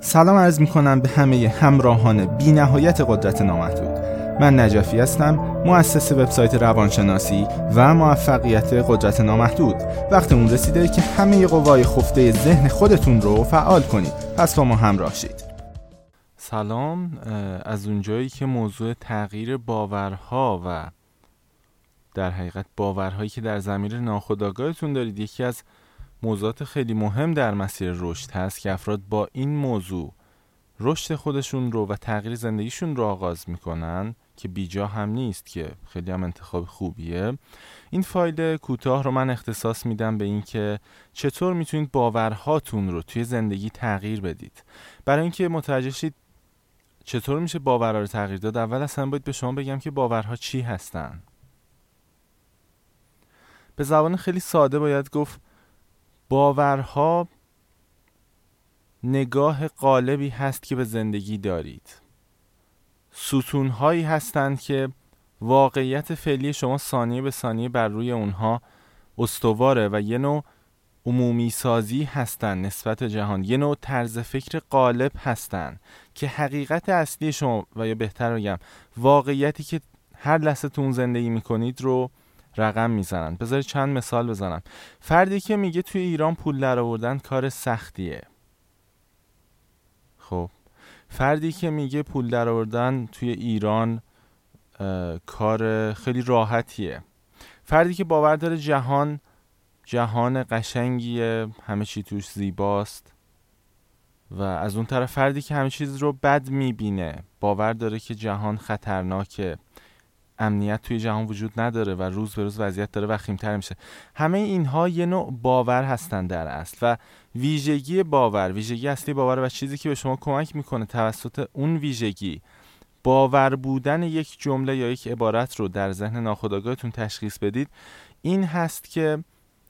سلام عرض می کنم به همه همراهان بی نهایت قدرت نامحدود. من نجفی هستم مؤسس وبسایت روانشناسی و موفقیت قدرت نامحدود. وقت اون رسیده که همه قوای خفته ذهن خودتون رو فعال کنید. پس با ما همراه شید. سلام از اونجایی که موضوع تغییر باورها و در حقیقت باورهایی که در زمیر ناخودآگاهتون دارید یکی از موضوعات خیلی مهم در مسیر رشد هست که افراد با این موضوع رشد خودشون رو و تغییر زندگیشون رو آغاز می‌کنن که بیجا هم نیست که خیلی هم انتخاب خوبیه. این فایل کوتاه رو من اختصاص میدم به اینکه چطور می‌تونید باورهاتون رو توی زندگی تغییر بدید. برای اینکه متوجه شید چطور میشه باورها رو تغییر داد اول اصلا باید به شما بگم که باورها چی هستن. به زبان خیلی ساده باید گفت باورها نگاه قالبی هست که به زندگی دارید. ستونهایی هستند که واقعیت فعلی شما ثانیه به ثانیه بر روی اونها استواره و یه نوع عمومی سازی هستند نسبت جهان. یه نوع طرز فکر قالب هستند که حقیقت اصلی شما و یا بهتر بگم واقعیتی که هر لحظه تون زندگی می‌کنید رو رقم می‌زنن. بذارید چند مثال بزنم. فردی که میگه توی ایران پول در آوردن کار سختیه. خب. فردی که میگه پول در آوردن توی ایران کار خیلی راحتیه. فردی که باور داره جهان جهان قشنگیه همه چی توش زیباست و از اون طرف فردی که همه چیز رو بد می‌بینه باور داره که جهان خطرناکه. امنیت توی جهان وجود نداره و روز به روز وضعیت داره وخیمتر میشه. همه اینها یه نوع باور هستن در اصل و ویژگی باور ویژگی اصلی باور و چیزی که به شما کمک می‌کنه توسط اون ویژگی باور بودن یک جمله یا یک عبارت رو در ذهن ناخودآگاهتون تشخیص بدید. این هست که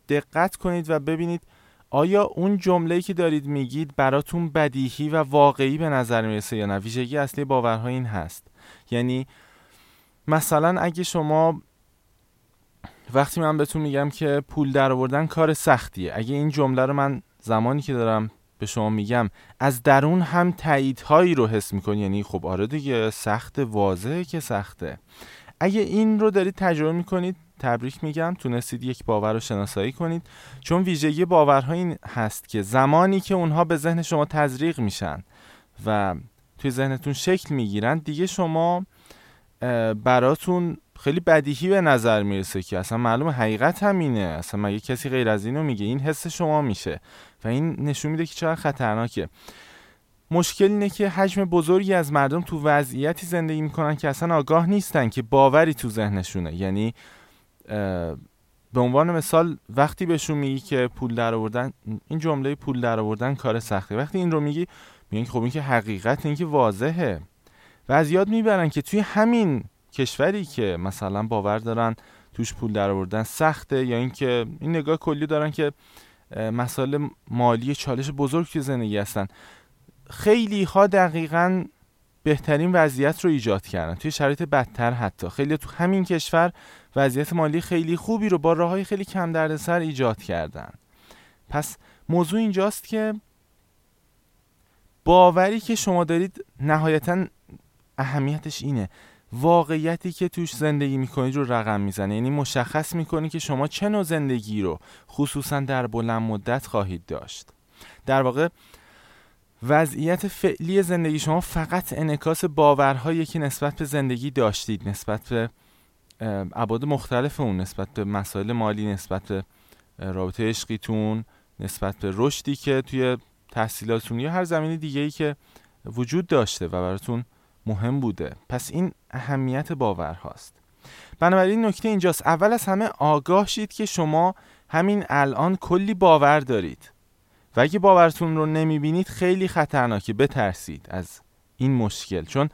دقت کنید و ببینید آیا اون جمله‌ای که دارید میگید براتون بدیهی و واقعی به نظر می‌رسه یا نه. ویژگی اصلی باورها این هست. یعنی مثلا اگه شما وقتی من بهتون میگم که پول در آوردن کار سختیه. اگه این جمله رو من زمانی که دارم به شما میگم از درون هم تاییدهایی رو حس می‌کنی یعنی خب آره دیگه سخت واضحه که سخته. اگه این رو دارید تجربه می‌کنید تبریک میگم تونستید یک باور رو شناسایی کنید. چون ویژگی باورها این هست که زمانی که اونها به ذهن شما تزریق میشن و توی ذهنتون شکل می‌گیرن دیگه شما براتون خیلی بدیهی به نظر می‌رسه که اصلا معلوم حقیقت همینه. اصلا مگه کسی غیر از اینو میگه؟ این حس شما میشه و این نشون میده که چقدر خطرناکه. مشکل اینه که حجم بزرگی از مردم تو وضعیتی زندگی می‌کنن که اصلا آگاه نیستن که باوری تو ذهنشونه. یعنی به عنوان مثال وقتی بهشون میگی که پول در آوردن این جمله پول در آوردن کار سخته. وقتی این رو میگی میگن خب این که حقیقت این که واضحه. و از یاد می‌برن که توی همین کشوری که مثلا باور دارن توش پول در آوردن سخته یا اینکه این نگاه کلی دارن که مسائل مالی چالش بزرگ توی زندگی هستن. خیلی ها دقیقا بهترین وضعیت رو ایجاد کردن. توی شرایط بدتر حتی. خیلی تو همین کشور وضعیت مالی خیلی خوبی رو با راه های خیلی کم دردسر ایجاد کردن. پس موضوع اینجاست که باوری که شما دارید نهایتا اهمیتش اینه. واقعیتی که توش زندگی می‌کنید رو رقم می‌زنه. یعنی مشخص می‌کنی که شما چه نوع زندگی رو خصوصا در بلند مدت خواهید داشت. در واقع وضعیت فعلی زندگی شما فقط انکاس باورهایی که نسبت به زندگی داشتید نسبت به ابعاد مختلف اون نسبت به مسائل مالی نسبت به رابطه عشقیتون نسبت به رشدی که توی تحصیلاتون یا هر زمینی دیگه ای که وجود داشته و براتون مهم بوده. پس این اهمیت باور هاست بنابراین نکته اینجاست. اول از همه آگاه شید که شما همین الان کلی باور دارید. و اگه باورتون رو نمی‌بینید خیلی خطرناکه. بترسید از این مشکل. چون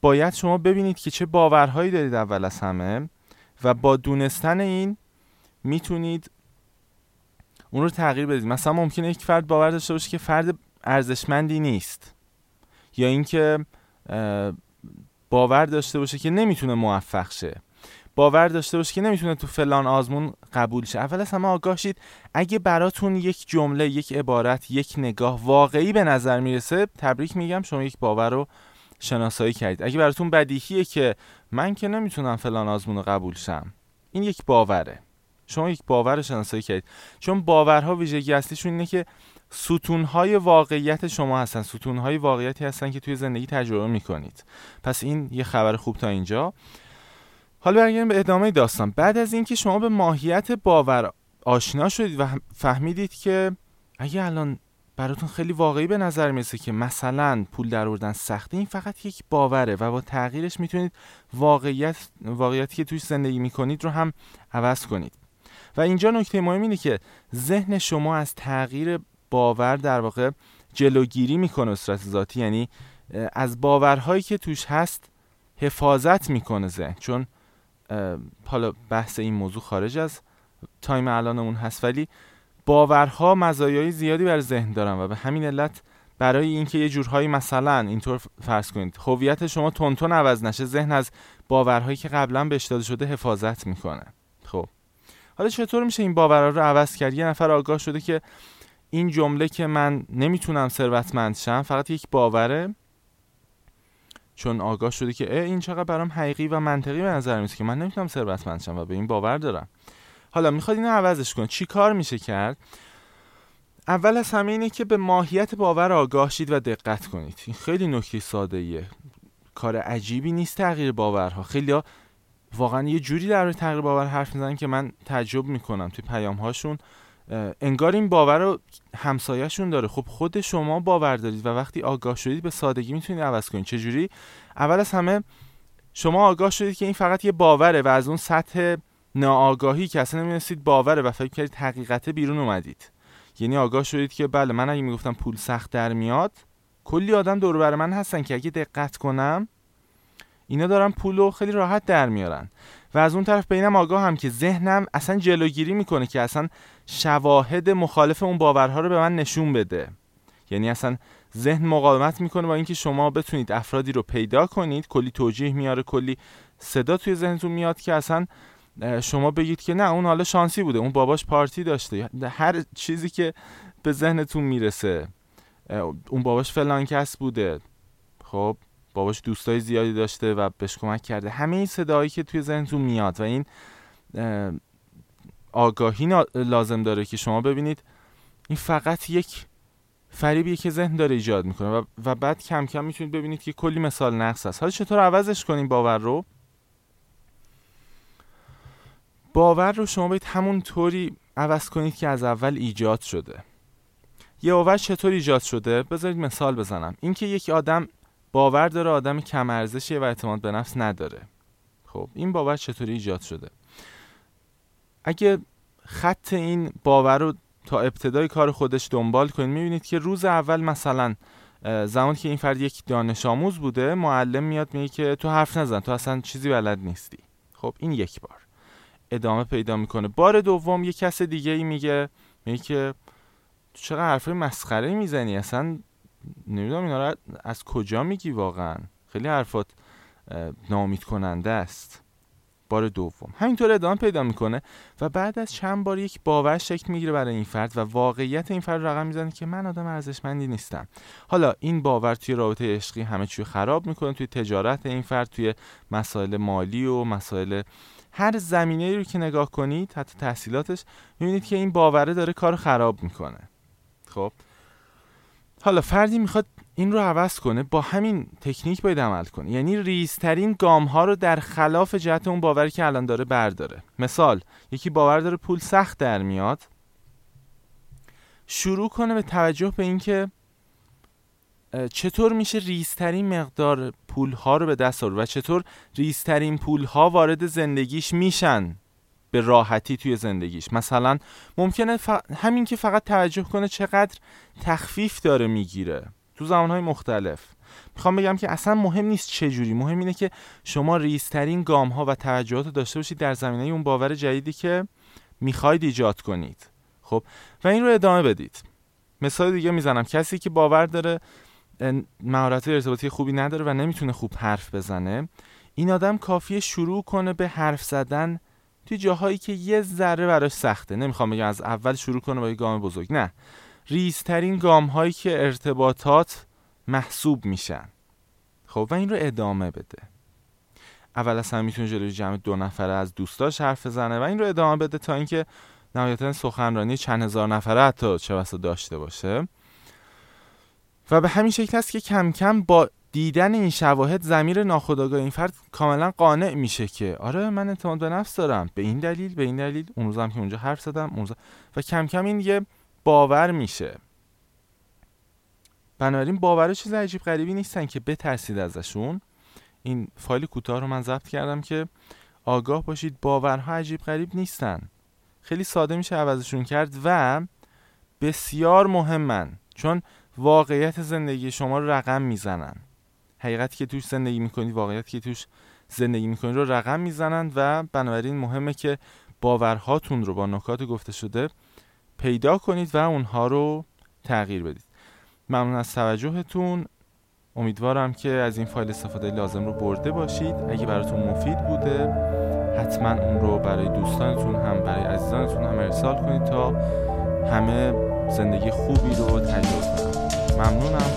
باید شما ببینید که چه باورهایی دارید اول از همه. و با دونستن این می‌تونید اون رو تغییر بدید. مثلا ممکنه یک فرد باور داشته باشه که فرد ارزشمندی نیست. یا اینکه باور داشته باشه که نمی‌تونه موفق شه. باور داشته باشه که نمی‌تونه تو فلان آزمون قبول شه. اول از همه آگاه شید. اگه براتون یک جمله یک عبارت یک نگاه واقعی به نظر می‌رسه تبریک میگم شما یک باور رو شناسایی کردید. اگه براتون بدیهیه که من که نمی‌تونم فلان آزمون رو قبول شم این یک باوره. شما یک باور شناسایی کردید. چون باورها ویژگی اصلیشون اینه که ستونهای واقعیت شما هستن. ستونهای واقعیتی هستن که توی زندگی تجربه می‌کنید. پس این یه خبر خوب تا اینجا. حالا برگردیم به ادامه داستان. بعد از اینکه شما به ماهیت باور آشنا شدید و فهمیدید که اگه الان براتون خیلی واقعی به نظر می‌رسه که مثلا پول درآوردن سخته این فقط یک باوره و با تغییرش می‌تونید واقعیت واقعیتی که توش زندگی می‌کنید رو هم عوض کنید. و اینجا نکته مهم اینه که ذهن شما از تغییر باور در واقع جلوگیری می‌کنه صورت ذاتی. یعنی از باورهایی که توش هست حفاظت می‌کنه ذهن. چون حالا بحث این موضوع خارج از تایم الانمون هست ولی باورها مزایای زیادی بر ذهن دارن و به همین علت برای اینکه یه جورهایی مثلا اینطور فرض کنید هویت شما تونتون عوض نشه ذهن از باورهایی که قبلا بهش داده شده حفاظت می‌کنه. خب. حالا چطور میشه این باورها رو عوض کرد؟ یه نفر آگاه شده که این جمله که من نمی‌تونم ثروتمند شم فقط یک باوره. چون آگاه شده که این چقدر برام حقیقی و منطقی به نظر میاد که من نمی‌تونم ثروتمند شم و به این باور دارم. حالا می‌خواد اینو عوضش کن چی کار میشه کرد؟ اول از همه اینه که به ماهیت باور آگاه شید و دقت کنید. این خیلی نکته ساده ایه کار عجیبی نیست تغییر باورها. خیلی ها واقعا یه جوری در تغییر باور حرف می‌زنن که من تعجب می‌کنم توی پیام هاشون انگار این باور رو همسایهشون داره. خب خود شما باور دارید و وقتی آگاه شدید به سادگی می‌تونید عوض کنید. چجوری؟ اول از همه شما آگاه شدید که این فقط یه باوره و از اون سطح ناآگاهی که اصلا نمی‌دونستید باوره و فکر کردید حقیقت بیرون اومدید. یعنی آگاه شدید که بله من اگه می‌گفتم پول سخت در میاد کلی آدم دور بر من هستن که اگه دقت کنم اینا دارن پول خیلی راحت در میارن. و از اون طرف بینم آگاه هم که ذهنم اصلا جلوگیری می‌کنه که اصلا شواهد مخالف اون باورها رو به من نشون بده. یعنی اصلا ذهن مقاومت می‌کنه با اینکه شما بتونید افرادی رو پیدا کنید. کلی توجیه میاره کلی صدا توی ذهنتون میاد که اصلا شما بگید که نه اون حالا شانسی بوده اون باباش پارتی داشته. هر چیزی که به ذهنتون می‌رسه اون باباش فلان کس بوده. خب باباش دوستای زیادی داشته و بهش کمک کرده. همه این صدایی که توی ذهنتون میاد و این آگاهی لازم داره که شما ببینید این فقط یک فریبیه که ذهن داره ایجاد می‌کنه و, بعد کم کم می‌تونید ببینید که کلی مثال نقص هست حالا چطور عوضش کنیم باور رو؟ باور رو شما باید همون طوری عوض کنید که از اول ایجاد شده. یه باور چطور ایجاد شده؟ بذارید مثال بزنم. اینکه یک آدم باور داره آدم کم ارزشیه و اعتماد به نفس نداره. خب این باور چطوری ایجاد شده؟ اگه خط این باور رو تا ابتدای کار خودش دنبال کنید می‌بینید که روز اول مثلا زمانی که این فرد یک دانش آموز بوده معلم میاد میگه که تو حرف نزن تو اصلا چیزی بلد نیستی. خب این یک بار. ادامه پیدا می‌کنه. بار دوم یه کس دیگه ای میگه میگه که تو چقدر حرفای مسخره می‌زنی؟ اصلا نمی‌دونم اینا رو از کجا میگی واقعا؟ خیلی حرفات نامید کننده است. بار دوم. همینطور ادامه پیدا می‌کنه و بعد از چند بار یک باور شکل می‌گیره برای این فرد و واقعیت این فرد رقم می‌زنه که من آدم ارزشمندی نیستم. حالا این باور توی رابطه عشقی همه چی خراب می‌کنه توی تجارت این فرد توی مسائل مالی و مسائل هر زمینه رو که نگاه کنید حتی تحصیلاتش می‌بینید که این باوره داره کار خراب می‌کنه. خب؟ حالا فردی می‌خواد این رو عوض کنه با همین تکنیک باید عمل کنه. یعنی ریزترین گام ها رو در خلاف جهت اون باوری که الان داره برداره. مثال یکی باور داره پول سخت در میاد. شروع کنه به توجه به اینکه چطور میشه ریزترین مقدار پول ها رو به دست آورد و چطور ریزترین پول ها وارد زندگیش میشن؟ به راحتی توی زندگیش. مثلا ممکنه همین که فقط توجه کنه چقدر تخفیف داره می‌گیره تو زمانهای مختلف. می‌خوام بگم که اصلا مهم نیست چه جوری مهم اینه که شما ریزترین گام ها و توجهات داشته باشید در زمینه اون باور جدیدی که می‌خواید ایجاد کنید. خب؟ و این رو ادامه بدید. مثال دیگه می‌زنم. کسی که باور داره مهارت ارتباطی خوبی نداره و نمی‌تونه خوب حرف بزنه این آدم کافیه شروع کنه به حرف زدن توی جاهایی که یه ذره براش سخته. نمی‌خوام بگم از اول شروع کنه با یه گام بزرگ. نه. ریزترین گام هایی که ارتباطات محسوب میشن. خب و این رو ادامه بده. اول اصلا می‌تونه جلوی جمع دو نفره از دوستاش حرف بزنه و این رو ادامه بده تا اینکه نهایتا سخنرانی چند هزار نفره حتی چه داشته باشه. و به همین شکل است که کم کم با دیدن این شواهد زمیر ناخودآگاه این فرد کاملا قانع میشه که آره من اعتماد به نفس دارم به این دلیل به این دلیل اون روزم که اونجا حرف زدم اون و کم کم این یه باور میشه. بنابراین باور چیز عجیب غریبی نیستن که بترسید ازشون. این فایل کوتاه رو من ضبط کردم که آگاه باشید باورها عجیب غریب نیستن. خیلی ساده میشه عوضشون کرد و بسیار مهمن چون واقعیت زندگی شما رو رقم می‌زنن. حقیقتی که توش زندگی می‌کنید واقعیتی که توش زندگی می‌کنید رو رقم می‌زنن و بنابراین مهمه که باورهاتون رو با نکات گفته شده پیدا کنید و اونها رو تغییر بدید. ممنون از توجهتون. امیدوارم که از این فایل استفاده لازم رو برده باشید. اگه براتون مفید بوده حتما اون رو برای دوستانتون هم برای عزیزانتون هم ارسال کنید تا همه زندگی خوبی رو تجربه کنن. ممنونم.